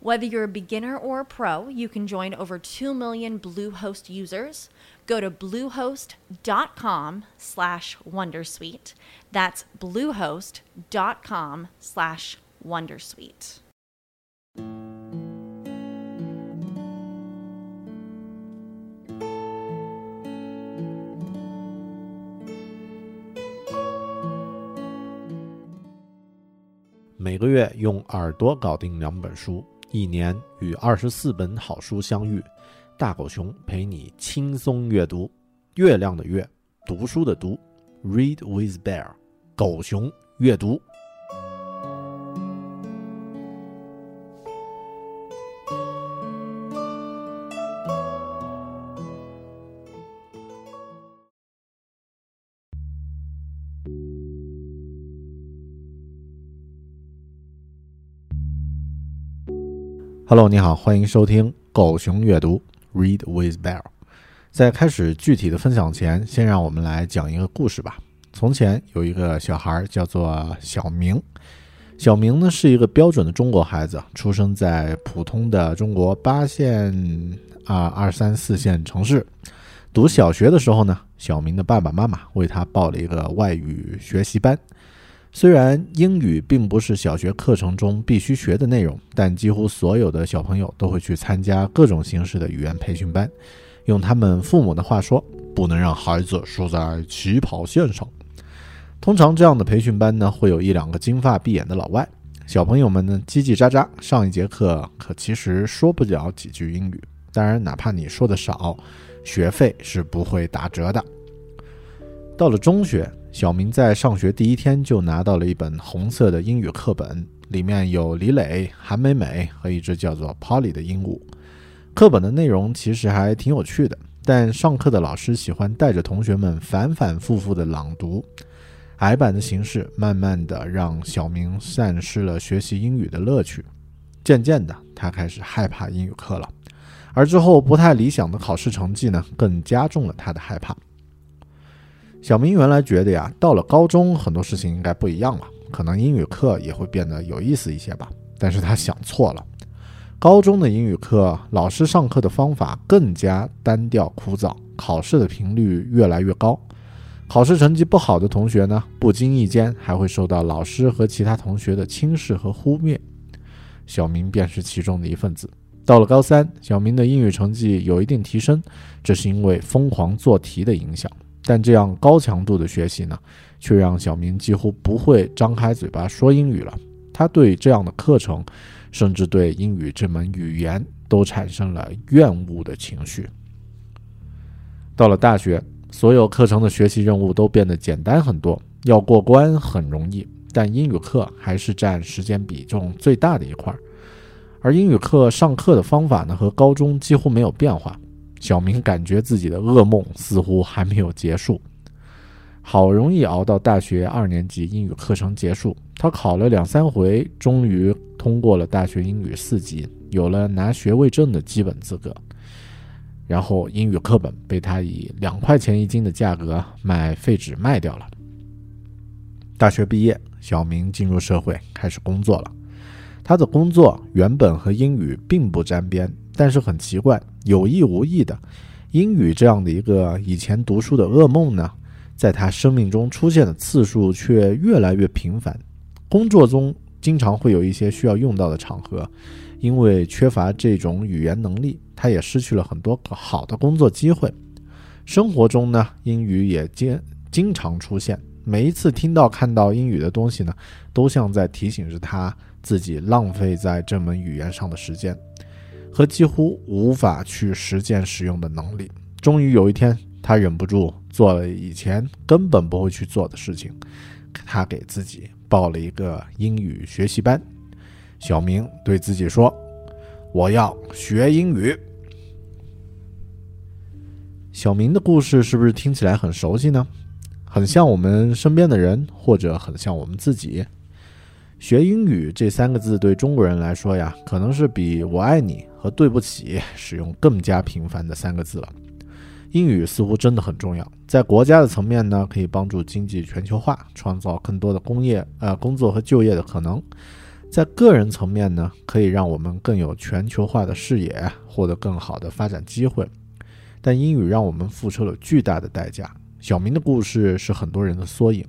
Whether you're a beginner or a pro, you can join over 2 million Bluehost users. Go to bluehost.com slash wondersuite. That's bluehost.com slash wondersuite. 每个月用耳朵搞定两本书， 一年与二十四本好书相遇。大狗熊陪你轻松阅读。月亮的月，读书的读，Read with Bear，狗熊阅读。Hello，你好，欢迎收听狗熊阅读 Read with Bear。在开始具体的分享前，先让我们来讲一个故事吧。从前有一个小孩叫做小明，小明呢是一个标准的中国孩子，出生在普通的中国八线啊二三四线城市。读小学的时候呢，小明的爸爸妈妈为他报了一个外语学习班。虽然英语并不是小学课程中必须学的内容，但几乎所有的小朋友都会去参加各种形式的语言培训班。用他们父母的话说，不能让孩子输在起跑线上。通常这样的培训班呢，会有一两个金发碧眼的老外。小朋友们呢，叽叽喳喳上一节课，可其实说不了几句英语。当然，哪怕你说的少，学费是不会打折的。到了中学。小明在上学第一天就拿到了一本红色的英语课本，里面有李磊、韩美美和一只叫做 Polly 的鹦鹉。课本的内容其实还挺有趣的，但上课的老师喜欢带着同学们反反复复的朗读，矮板的形式慢慢的让小明丧失了学习英语的乐趣。渐渐的，他开始害怕英语课了，而之后不太理想的考试成绩呢，更加重了他的害怕。小明原来觉得呀，到了高中很多事情应该不一样了，可能英语课也会变得有意思一些吧。但是他想错了，高中的英语课老师上课的方法更加单调枯燥，考试的频率越来越高，考试成绩不好的同学呢，不经意间还会受到老师和其他同学的轻视和忽略。小明便是其中的一份子。到了高三，小明的英语成绩有一定提升，这是因为疯狂做题的影响。但这样高强度的学习呢，却让小明几乎不会张开嘴巴说英语了。他对这样的课程，甚至对英语这门语言，都产生了厌恶的情绪。到了大学，所有课程的学习任务都变得简单很多，要过关很容易，但英语课还是占时间比重最大的一块。而英语课上课的方法呢，和高中几乎没有变化。小明感觉自己的噩梦似乎还没有结束，好容易熬到大学二年级英语课程结束，他考了两三回，终于通过了大学英语四级，有了拿学位证的基本资格。然后英语课本被他以两块钱一斤的价格卖废纸卖掉了。大学毕业，小明进入社会开始工作了。他的工作原本和英语并不沾边。但是很奇怪，有意无意的，英语这样的一个以前读书的噩梦呢，在他生命中出现的次数却越来越频繁。工作中经常会有一些需要用到的场合，因为缺乏这种语言能力，他也失去了很多好的工作机会。生活中呢，英语也经经常出现，每一次听到看到英语的东西呢，都像在提醒着他自己浪费在这门语言上的时间，和几乎无法去实践使用的能力。终于有一天，他忍不住做了以前根本不会去做的事情，他给自己报了一个英语学习班。小明对自己说：“我要学英语。”小明的故事是不是听起来很熟悉呢？很像我们身边的人，或者很像我们自己。学英语这三个字对中国人来说呀，可能是比我爱你和对不起使用更加频繁的三个字了。英语似乎真的很重要，在国家的层面呢，可以帮助经济全球化，创造更多的工业、呃工作和就业的可能；在个人层面呢，可以让我们更有全球化的视野，获得更好的发展机会。但英语让我们付出了巨大的代价。小明的故事是很多人的缩影。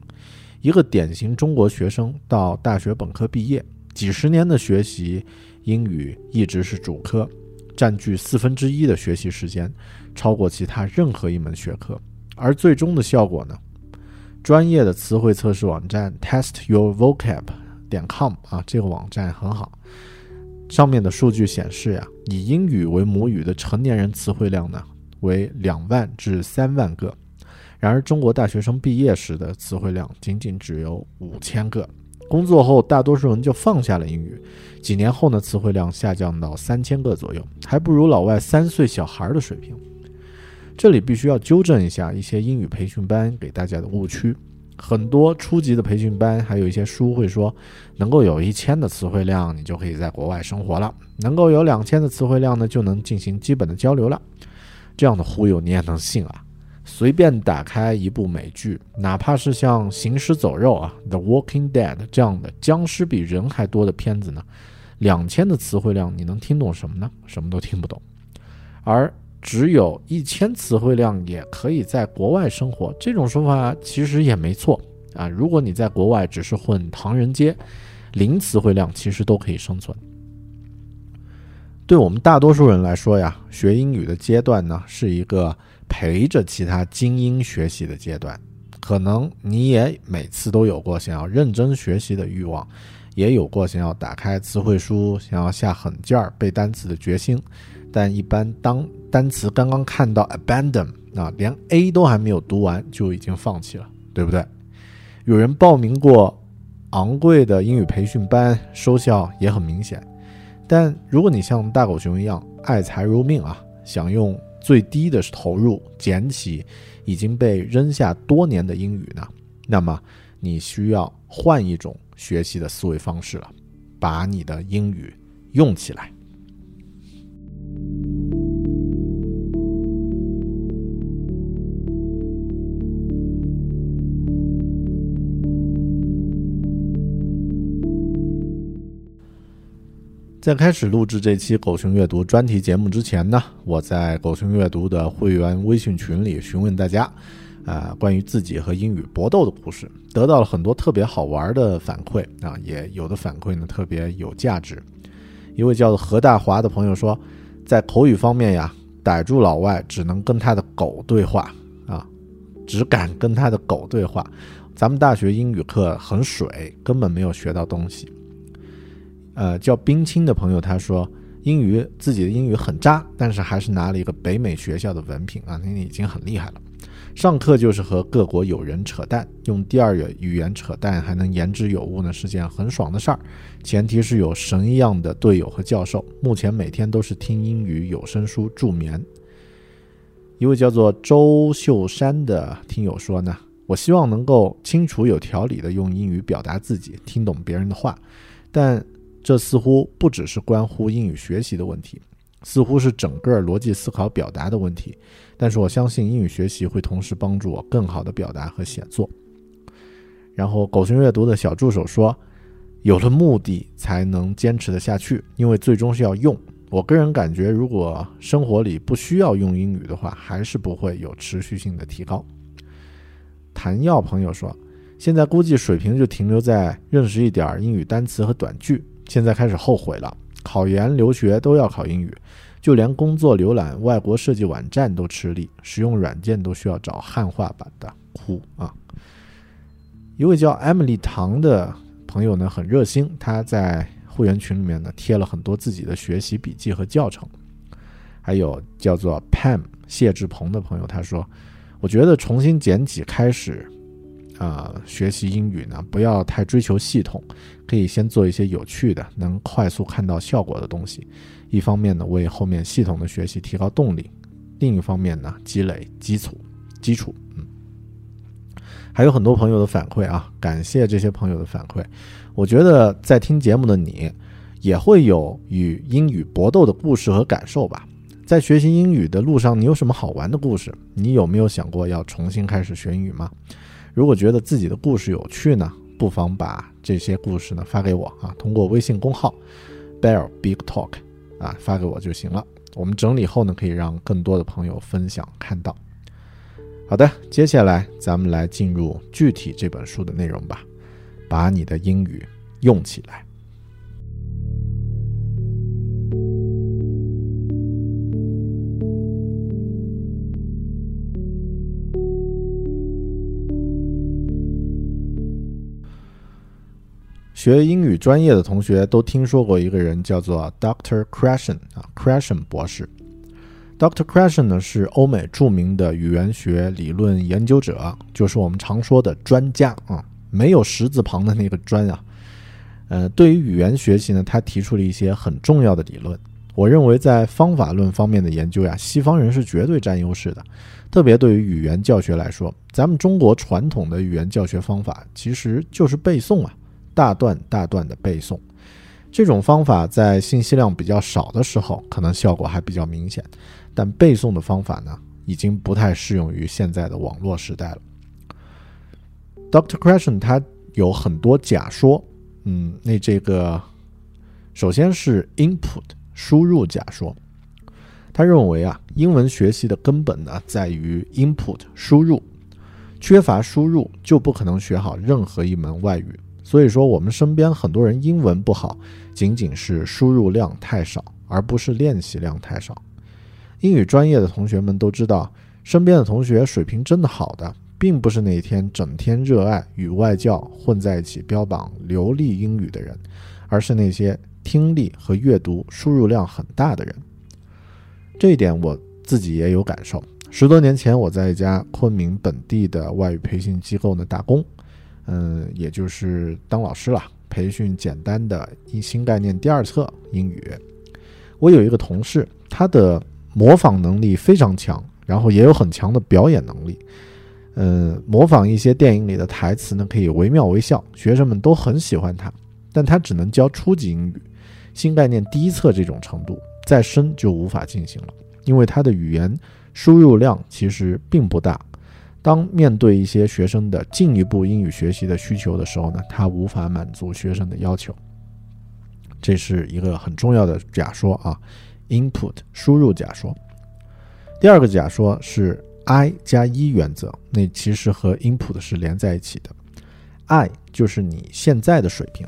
一个典型中国学生到大学本科毕业，几十年的学习英语一直是主科，占据四分之一的学习时间，超过其他任何一门学科。而最终的效果呢？专业的词汇测试网站 TestYourVocab 点 com 啊，这个网站很好。上面的数据显示呀，以英语为母语的成年人词汇量呢？为两万至三万个，然而中国大学生毕业时的词汇量仅仅只有五千个。工作后，大多数人就放下了英语。几年后呢，词汇量下降到三千个左右，还不如老外三岁小孩的水平。这里必须要纠正一下一些英语培训班给大家的误区。很多初级的培训班，还有一些书会说，能够有一千的词汇量，你就可以在国外生活了；能够有两千的词汇量呢，就能进行基本的交流了。这样的忽悠你也能信啊？随便打开一部美剧，哪怕是像《行尸走肉》啊，《The Walking Dead》这样的僵尸比人还多的片子呢，两千的词汇量，你能听懂什么呢？什么都听不懂。而只有一千词汇量也可以在国外生活，这种说法其实也没错啊。如果你在国外只是混唐人街，零词汇量其实都可以生存。对我们大多数人来说呀，学英语的阶段呢，是一个陪着其他精英学习的阶段。可能你也每次都有过想要认真学习的欲望，也有过想要打开词汇书、想要下狠劲儿背单词的决心。但一般当单词刚刚看到 abandon 啊，连 A 都还没有读完就已经放弃了，对不对？有人报名过昂贵的英语培训班，收效也很明显。但如果你像大狗熊一样爱财如命啊，想用最低的投入捡起已经被扔下多年的英语呢，那么你需要换一种学习的思维方式了，把你的英语用起来。在开始录制这期狗熊阅读专题节目之前呢，我在狗熊阅读的会员微信群里询问大家，啊，关于自己和英语搏斗的故事，得到了很多特别好玩的反馈啊，也有的反馈呢特别有价值。一位叫做何大华的朋友说，在口语方面呀，逮住老外只能跟他的狗对话啊，只敢跟他的狗对话。咱们大学英语课很水，根本没有学到东西。呃，叫冰清的朋友他说，英语自己的英语很渣，但是还是拿了一个北美学校的文凭啊，那已经很厉害了。上课就是和各国友人扯淡，用第二语言扯淡还能言之有物呢，是件很爽的事儿。前提是有神一样的队友和教授。目前每天都是听英语有声书助眠。一位叫做周秀山的听友说呢，我希望能够清楚有条理的用英语表达自己，听懂别人的话，但。这似乎不只是关乎英语学习的问题，似乎是整个逻辑思考表达的问题。但是我相信英语学习会同时帮助我更好的表达和写作。然后狗熊阅读的小助手说：“有了目的才能坚持得下去，因为最终是要用。我个人感觉，如果生活里不需要用英语的话，还是不会有持续性的提高。”谭耀朋友说：“现在估计水平就停留在认识一点英语单词和短句。”现在开始后悔了，考研、留学都要考英语，就连工作浏览外国设计网站都吃力，使用软件都需要找汉化版的，哭啊！一位叫 Emily 唐的朋友呢，很热心，他在会员群里面呢贴了很多自己的学习笔记和教程。还有叫做 Pam 谢志鹏的朋友，他说：“我觉得重新捡起开始，啊，学习英语呢，不要太追求系统，可以先做一些有趣的、能快速看到效果的东西。一方面呢，为后面系统的学习提高动力；另一方面呢，积累基础基础。”嗯，还有很多朋友的反馈啊，感谢这些朋友的反馈。我觉得在听节目的你，也会有与英语搏斗的故事和感受吧。在学习英语的路上，你有什么好玩的故事？你有没有想过要重新开始学英语吗？如果觉得自己的故事有趣呢，不妨把这些故事呢发给我啊，通过微信公号 Bear Big Talk 啊发给我就行了。我们整理后呢，可以让更多的朋友分享看到。好的，接下来咱们来进入具体这本书的内容吧，把你的英语用起来。学英语专业的同学都听说过一个人，叫做 Dr. Krashen 啊，Krashen 博士。Dr. Krashen 呢是欧美著名的语言学理论研究者，就是我们常说的专家啊，没有十字旁的那个专啊。呃，对于语言学习呢，他提出了一些很重要的理论。我认为在方法论方面的研究呀，西方人是绝对占优势的。特别对于语言教学来说，咱们中国传统的语言教学方法其实就是背诵啊。大段大段的背诵，这种方法在信息量比较少的时候，可能效果还比较明显。但背诵的方法呢，已经不太适用于现在的网络时代了。Dr. Krashen 他有很多假说，嗯，那这个首先是 input 输入假说，他认为啊，英文学习的根本呢在于 input 输入，缺乏输入就不可能学好任何一门外语。所以说，我们身边很多人英文不好，仅仅是输入量太少，而不是练习量太少。英语专业的同学们都知道，身边的同学水平真的好的，并不是那天整天热爱与外教混在一起标榜流利英语的人，而是那些听力和阅读输入量很大的人。这一点我自己也有感受。十多年前，我在一家昆明本地的外语培训机构呢打工。嗯，也就是当老师了，培训简单的一新概念第二册英语。我有一个同事，他的模仿能力非常强，然后也有很强的表演能力。嗯，模仿一些电影里的台词呢，可以惟妙惟肖，学生们都很喜欢他。但他只能教初级英语，新概念第一册这种程度，再深就无法进行了，因为他的语言输入量其实并不大。当面对一些学生的进一步英语学习的需求的时候呢，他无法满足学生的要求。这是一个很重要的假说啊，input 输入假说。第二个假说是 I 加一原则，那其实和 input 是连在一起的。I 就是你现在的水平，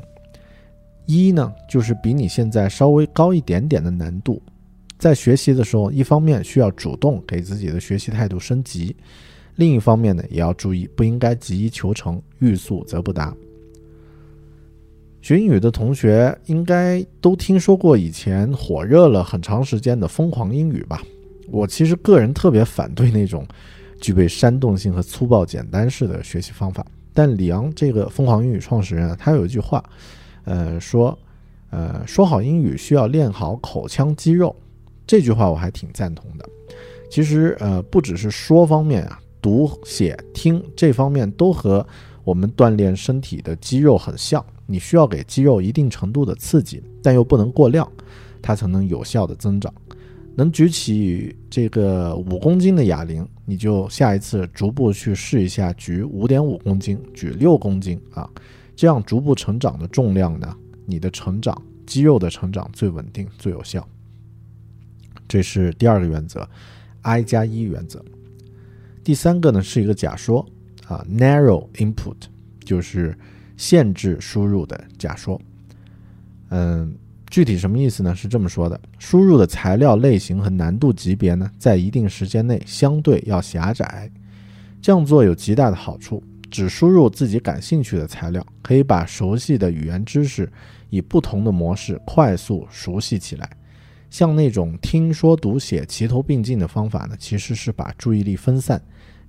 一呢就是比你现在稍微高一点点的难度。在学习的时候，一方面需要主动给自己的学习态度升级。另一方面呢，也要注意，不应该急于求成，欲速则不达。学英语的同学应该都听说过以前火热了很长时间的疯狂英语吧？我其实个人特别反对那种具备煽动性和粗暴简单式的学习方法。但李昂这个疯狂英语创始人啊，他有一句话，呃，说，呃，说好英语需要练好口腔肌肉。这句话我还挺赞同的。其实，呃，不只是说方面啊。读写听这方面都和我们锻炼身体的肌肉很像，你需要给肌肉一定程度的刺激，但又不能过量，它才能有效的增长。能举起这个五公斤的哑铃，你就下一次逐步去试一下举五点五公斤、举六公斤啊，这样逐步成长的重量呢，你的成长肌肉的成长最稳定、最有效。这是第二个原则，I 加一原则。第三个呢是一个假说啊，narrow input 就是限制输入的假说。嗯，具体什么意思呢？是这么说的：输入的材料类型和难度级别呢，在一定时间内相对要狭窄。这样做有极大的好处，只输入自己感兴趣的材料，可以把熟悉的语言知识以不同的模式快速熟悉起来。像那种听说读写齐头并进的方法呢，其实是把注意力分散，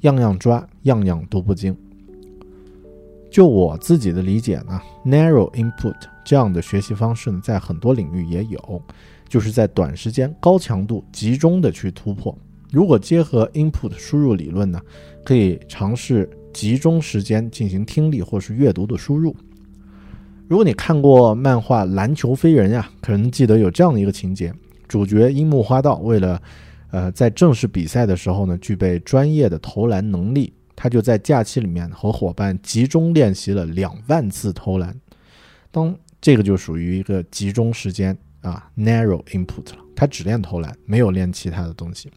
样样抓，样样都不精。就我自己的理解呢，narrow input 这样的学习方式呢，在很多领域也有，就是在短时间高强度集中的去突破。如果结合 input 输入理论呢，可以尝试集中时间进行听力或是阅读的输入。如果你看过漫画《篮球飞人》呀，可能记得有这样的一个情节：主角樱木花道为了，呃，在正式比赛的时候呢，具备专业的投篮能力。他就在假期里面和伙伴集中练习了两万次投篮，当这个就属于一个集中时间啊，narrow input 了。他只练投篮，没有练其他的东西。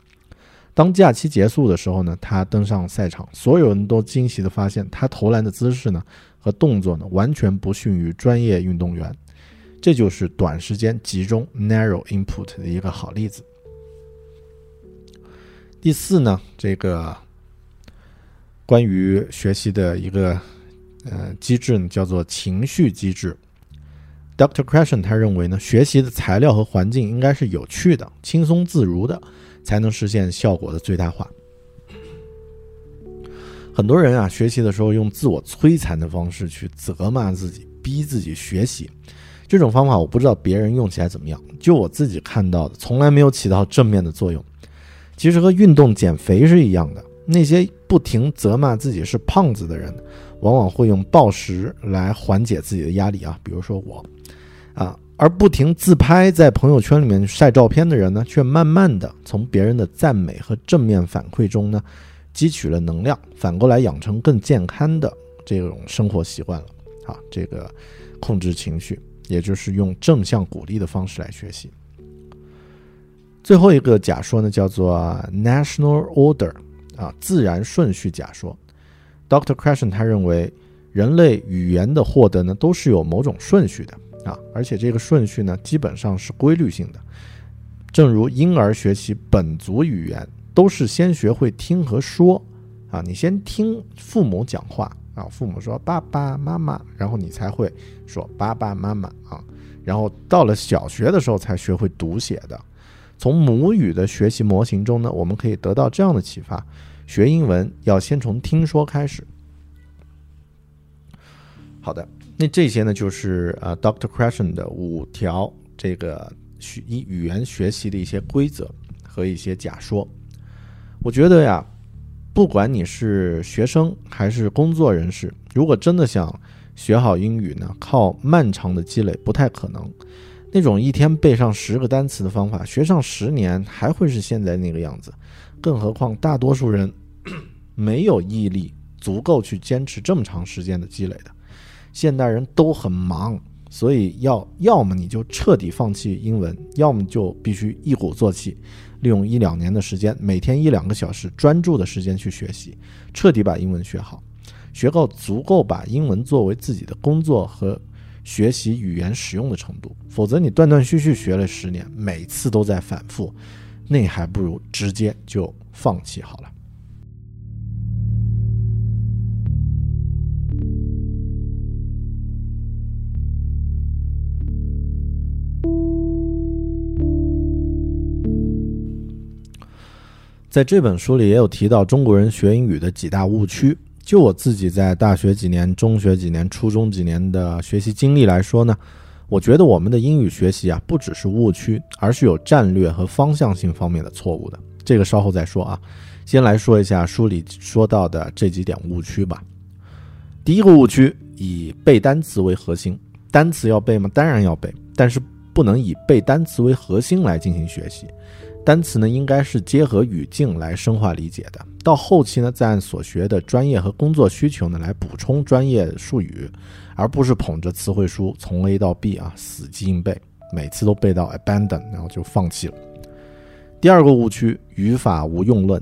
当假期结束的时候呢，他登上赛场，所有人都惊喜地发现，他投篮的姿势呢和动作呢完全不逊于专业运动员。这就是短时间集中 narrow input 的一个好例子。第四呢，这个。关于学习的一个呃机制呢，叫做情绪机制。Doctor Cresson 他认为呢，学习的材料和环境应该是有趣的、轻松自如的，才能实现效果的最大化。很多人啊，学习的时候用自我摧残的方式去责骂自己、逼自己学习，这种方法我不知道别人用起来怎么样，就我自己看到的，从来没有起到正面的作用。其实和运动减肥是一样的。那些不停责骂自己是胖子的人，往往会用暴食来缓解自己的压力啊。比如说我，啊，而不停自拍在朋友圈里面晒照片的人呢，却慢慢的从别人的赞美和正面反馈中呢，汲取了能量，反过来养成更健康的这种生活习惯了。啊，这个控制情绪，也就是用正向鼓励的方式来学习。最后一个假说呢，叫做 national order。啊，自然顺序假说，Dr. Cresson 他认为，人类语言的获得呢，都是有某种顺序的啊，而且这个顺序呢，基本上是规律性的。正如婴儿学习本族语言，都是先学会听和说啊，你先听父母讲话啊，父母说爸爸妈妈，然后你才会说爸爸妈妈啊，然后到了小学的时候才学会读写的。从母语的学习模型中呢，我们可以得到这样的启发：学英文要先从听说开始。好的，那这些呢，就是呃，Dr. Cresson 的五条这个学语语言学习的一些规则和一些假说。我觉得呀，不管你是学生还是工作人士，如果真的想学好英语呢，靠漫长的积累不太可能。那种一天背上十个单词的方法，学上十年还会是现在那个样子。更何况大多数人 没有毅力足够去坚持这么长时间的积累的。现代人都很忙，所以要要么你就彻底放弃英文，要么就必须一鼓作气，利用一两年的时间，每天一两个小时专注的时间去学习，彻底把英文学好，学够足够把英文作为自己的工作和。学习语言使用的程度，否则你断断续续学了十年，每次都在反复，那还不如直接就放弃好了。在这本书里也有提到中国人学英语的几大误区。就我自己在大学几年、中学几年、初中几年的学习经历来说呢，我觉得我们的英语学习啊，不只是误区，而是有战略和方向性方面的错误的。这个稍后再说啊，先来说一下书里说到的这几点误区吧。第一个误区，以背单词为核心，单词要背吗？当然要背，但是不能以背单词为核心来进行学习。单词呢，应该是结合语境来深化理解的。到后期呢，再按所学的专业和工作需求呢来补充专业术语，而不是捧着词汇书从 A 到 B 啊死记硬背，每次都背到 abandon，然后就放弃了。第二个误区，语法无用论。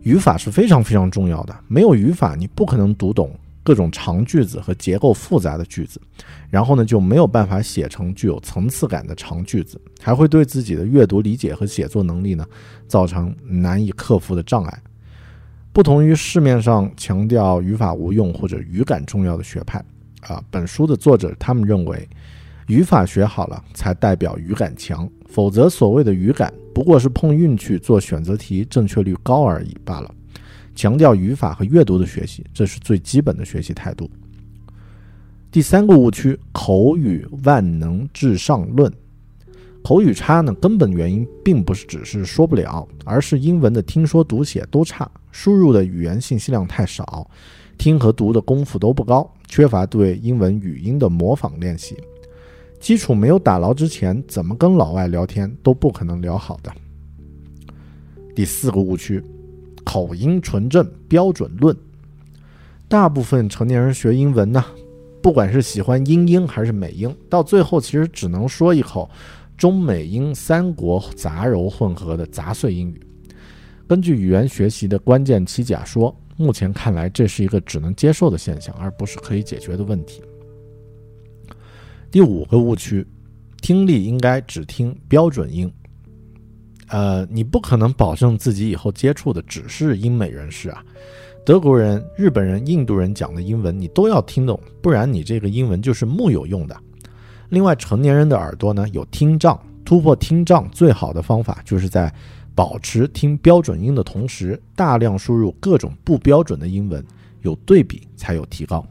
语法是非常非常重要的，没有语法，你不可能读懂。各种长句子和结构复杂的句子，然后呢就没有办法写成具有层次感的长句子，还会对自己的阅读理解和写作能力呢造成难以克服的障碍。不同于市面上强调语法无用或者语感重要的学派啊，本书的作者他们认为，语法学好了才代表语感强，否则所谓的语感不过是碰运气做选择题正确率高而已罢了。强调语法和阅读的学习，这是最基本的学习态度。第三个误区：口语万能至上论。口语差呢，根本原因并不是只是说不了，而是英文的听说读写都差，输入的语言信息量太少，听和读的功夫都不高，缺乏对英文语音的模仿练习，基础没有打牢之前，怎么跟老外聊天都不可能聊好的。第四个误区。口音纯正标准论，大部分成年人学英文呢，不管是喜欢英英还是美英，到最后其实只能说一口中美英三国杂糅混合的杂碎英语。根据语言学习的关键期假说，目前看来这是一个只能接受的现象，而不是可以解决的问题。第五个误区，听力应该只听标准音。呃，你不可能保证自己以后接触的只是英美人士啊，德国人、日本人、印度人讲的英文你都要听懂，不然你这个英文就是木有用的。另外，成年人的耳朵呢有听障，突破听障最好的方法就是在保持听标准音的同时，大量输入各种不标准的英文，有对比才有提高。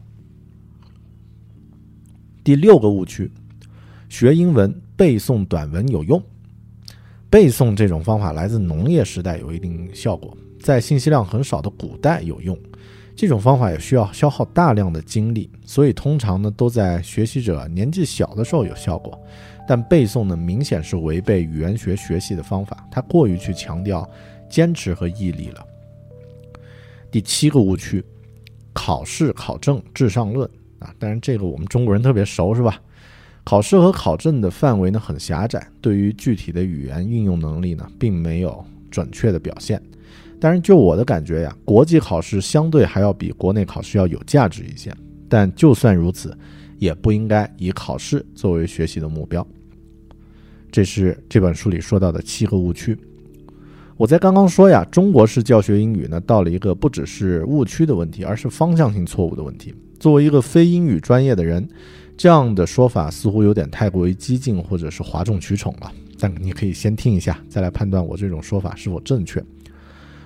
第六个误区，学英文背诵短文有用。背诵这种方法来自农业时代，有一定效果，在信息量很少的古代有用。这种方法也需要消耗大量的精力，所以通常呢都在学习者年纪小的时候有效果。但背诵呢明显是违背语言学学习的方法，它过于去强调坚持和毅力了。第七个误区，考试考证至上论啊，当然这个我们中国人特别熟，是吧？考试和考证的范围呢很狭窄，对于具体的语言运用能力呢，并没有准确的表现。当然，就我的感觉呀，国际考试相对还要比国内考试要有价值一些。但就算如此，也不应该以考试作为学习的目标。这是这本书里说到的七个误区。我在刚刚说呀，中国式教学英语呢，到了一个不只是误区的问题，而是方向性错误的问题。作为一个非英语专业的人。这样的说法似乎有点太过于激进，或者是哗众取宠了。但你可以先听一下，再来判断我这种说法是否正确。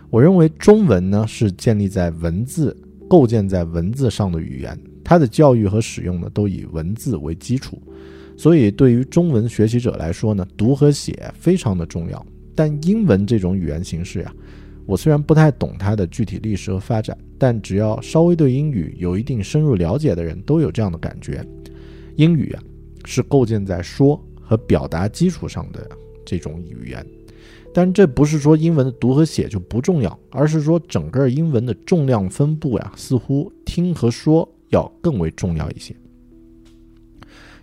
我认为中文呢是建立在文字、构建在文字上的语言，它的教育和使用呢都以文字为基础。所以对于中文学习者来说呢，读和写非常的重要。但英文这种语言形式呀，我虽然不太懂它的具体历史和发展，但只要稍微对英语有一定深入了解的人都有这样的感觉。英语啊，是构建在说和表达基础上的这种语言，但这不是说英文的读和写就不重要，而是说整个英文的重量分布呀，似乎听和说要更为重要一些。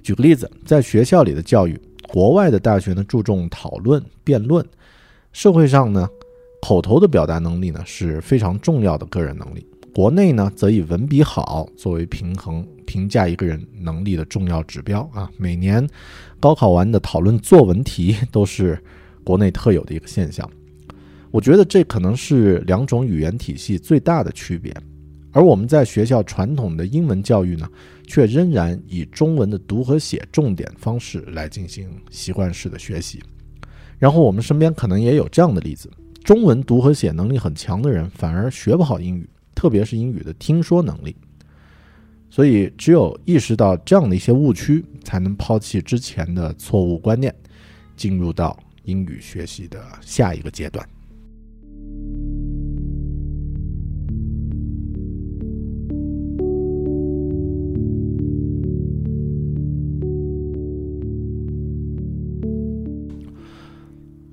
举个例子，在学校里的教育，国外的大学呢注重讨论、辩论，社会上呢，口头的表达能力呢是非常重要的个人能力。国内呢，则以文笔好作为平衡评价一个人能力的重要指标啊。每年高考完的讨论作文题都是国内特有的一个现象。我觉得这可能是两种语言体系最大的区别。而我们在学校传统的英文教育呢，却仍然以中文的读和写重点方式来进行习惯式的学习。然后我们身边可能也有这样的例子：中文读和写能力很强的人，反而学不好英语。特别是英语的听说能力，所以只有意识到这样的一些误区，才能抛弃之前的错误观念，进入到英语学习的下一个阶段。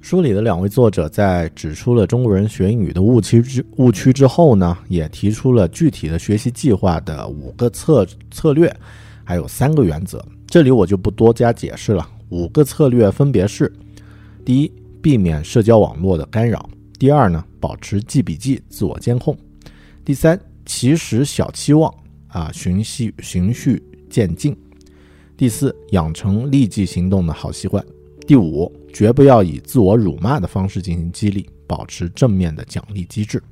书里的两位作者在指出了中国人学英语的误区之误区之后呢，也提出了具体的学习计划的五个策策略，还有三个原则。这里我就不多加解释了。五个策略分别是：第一，避免社交网络的干扰；第二呢，保持记笔记，自我监控；第三，起始小期望，啊，循序循序渐进；第四，养成立即行动的好习惯；第五。绝不要以自我辱骂的方式进行激励，保持正面的奖励机制。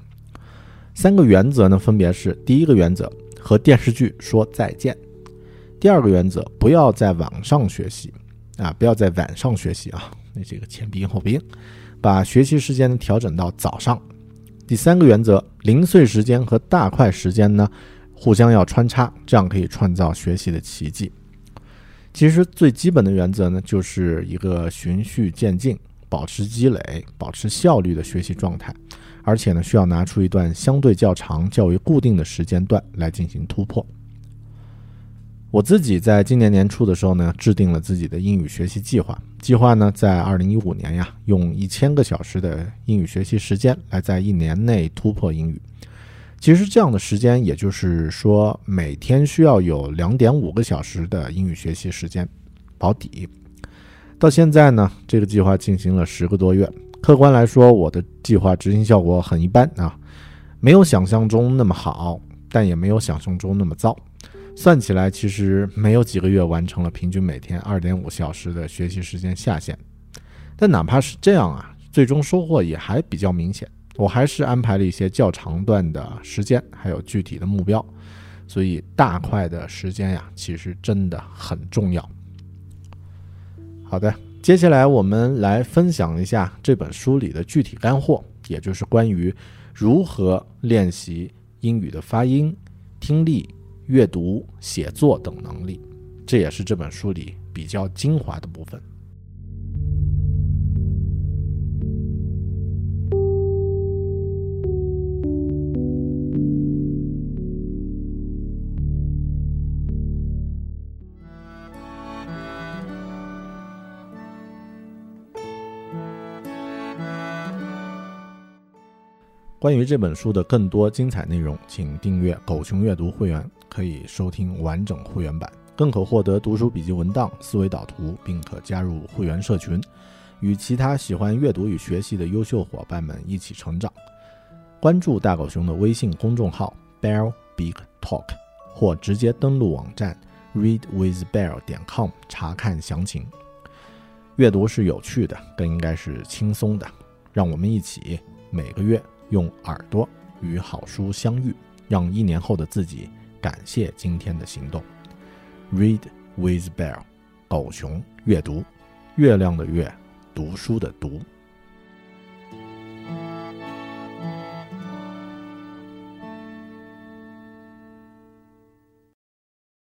三个原则呢，分别是：第一个原则，和电视剧说再见；第二个原则，不要在网上学习啊，不要在晚上学习啊，那这个前鼻音后鼻音，把学习时间调整到早上。第三个原则，零碎时间和大块时间呢，互相要穿插，这样可以创造学习的奇迹。其实最基本的原则呢，就是一个循序渐进、保持积累、保持效率的学习状态，而且呢，需要拿出一段相对较长、较为固定的时间段来进行突破。我自己在今年年初的时候呢，制定了自己的英语学习计划。计划呢，在二零一五年呀，用一千个小时的英语学习时间来在一年内突破英语。其实这样的时间，也就是说每天需要有两点五个小时的英语学习时间保底。到现在呢，这个计划进行了十个多月。客观来说，我的计划执行效果很一般啊，没有想象中那么好，但也没有想象中那么糟。算起来，其实没有几个月完成了平均每天二点五小时的学习时间下限。但哪怕是这样啊，最终收获也还比较明显。我还是安排了一些较长段的时间，还有具体的目标。所以大块的时间呀，其实真的很重要。好的，接下来我们来分享一下这本书里的具体干货，也就是关于如何练习英语的发音、听力。阅读、写作等能力，这也是这本书里比较精华的部分。关于这本书的更多精彩内容，请订阅“狗熊阅读”会员。可以收听完整会员版，更可获得读书笔记文档、思维导图，并可加入会员社群，与其他喜欢阅读与学习的优秀伙伴们一起成长。关注大狗熊的微信公众号 “Bear Big Talk”，或直接登录网站 “readwithbear 点 com” 查看详情。阅读是有趣的，更应该是轻松的。让我们一起每个月用耳朵与好书相遇，让一年后的自己。感谢今天的行动。Read with Bear，狗熊阅读，月亮的月，读书的读。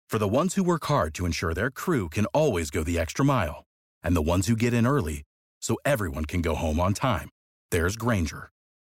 For the ones who work hard to ensure their crew can always go the extra mile, and the ones who get in early so everyone can go home on time, there's Granger,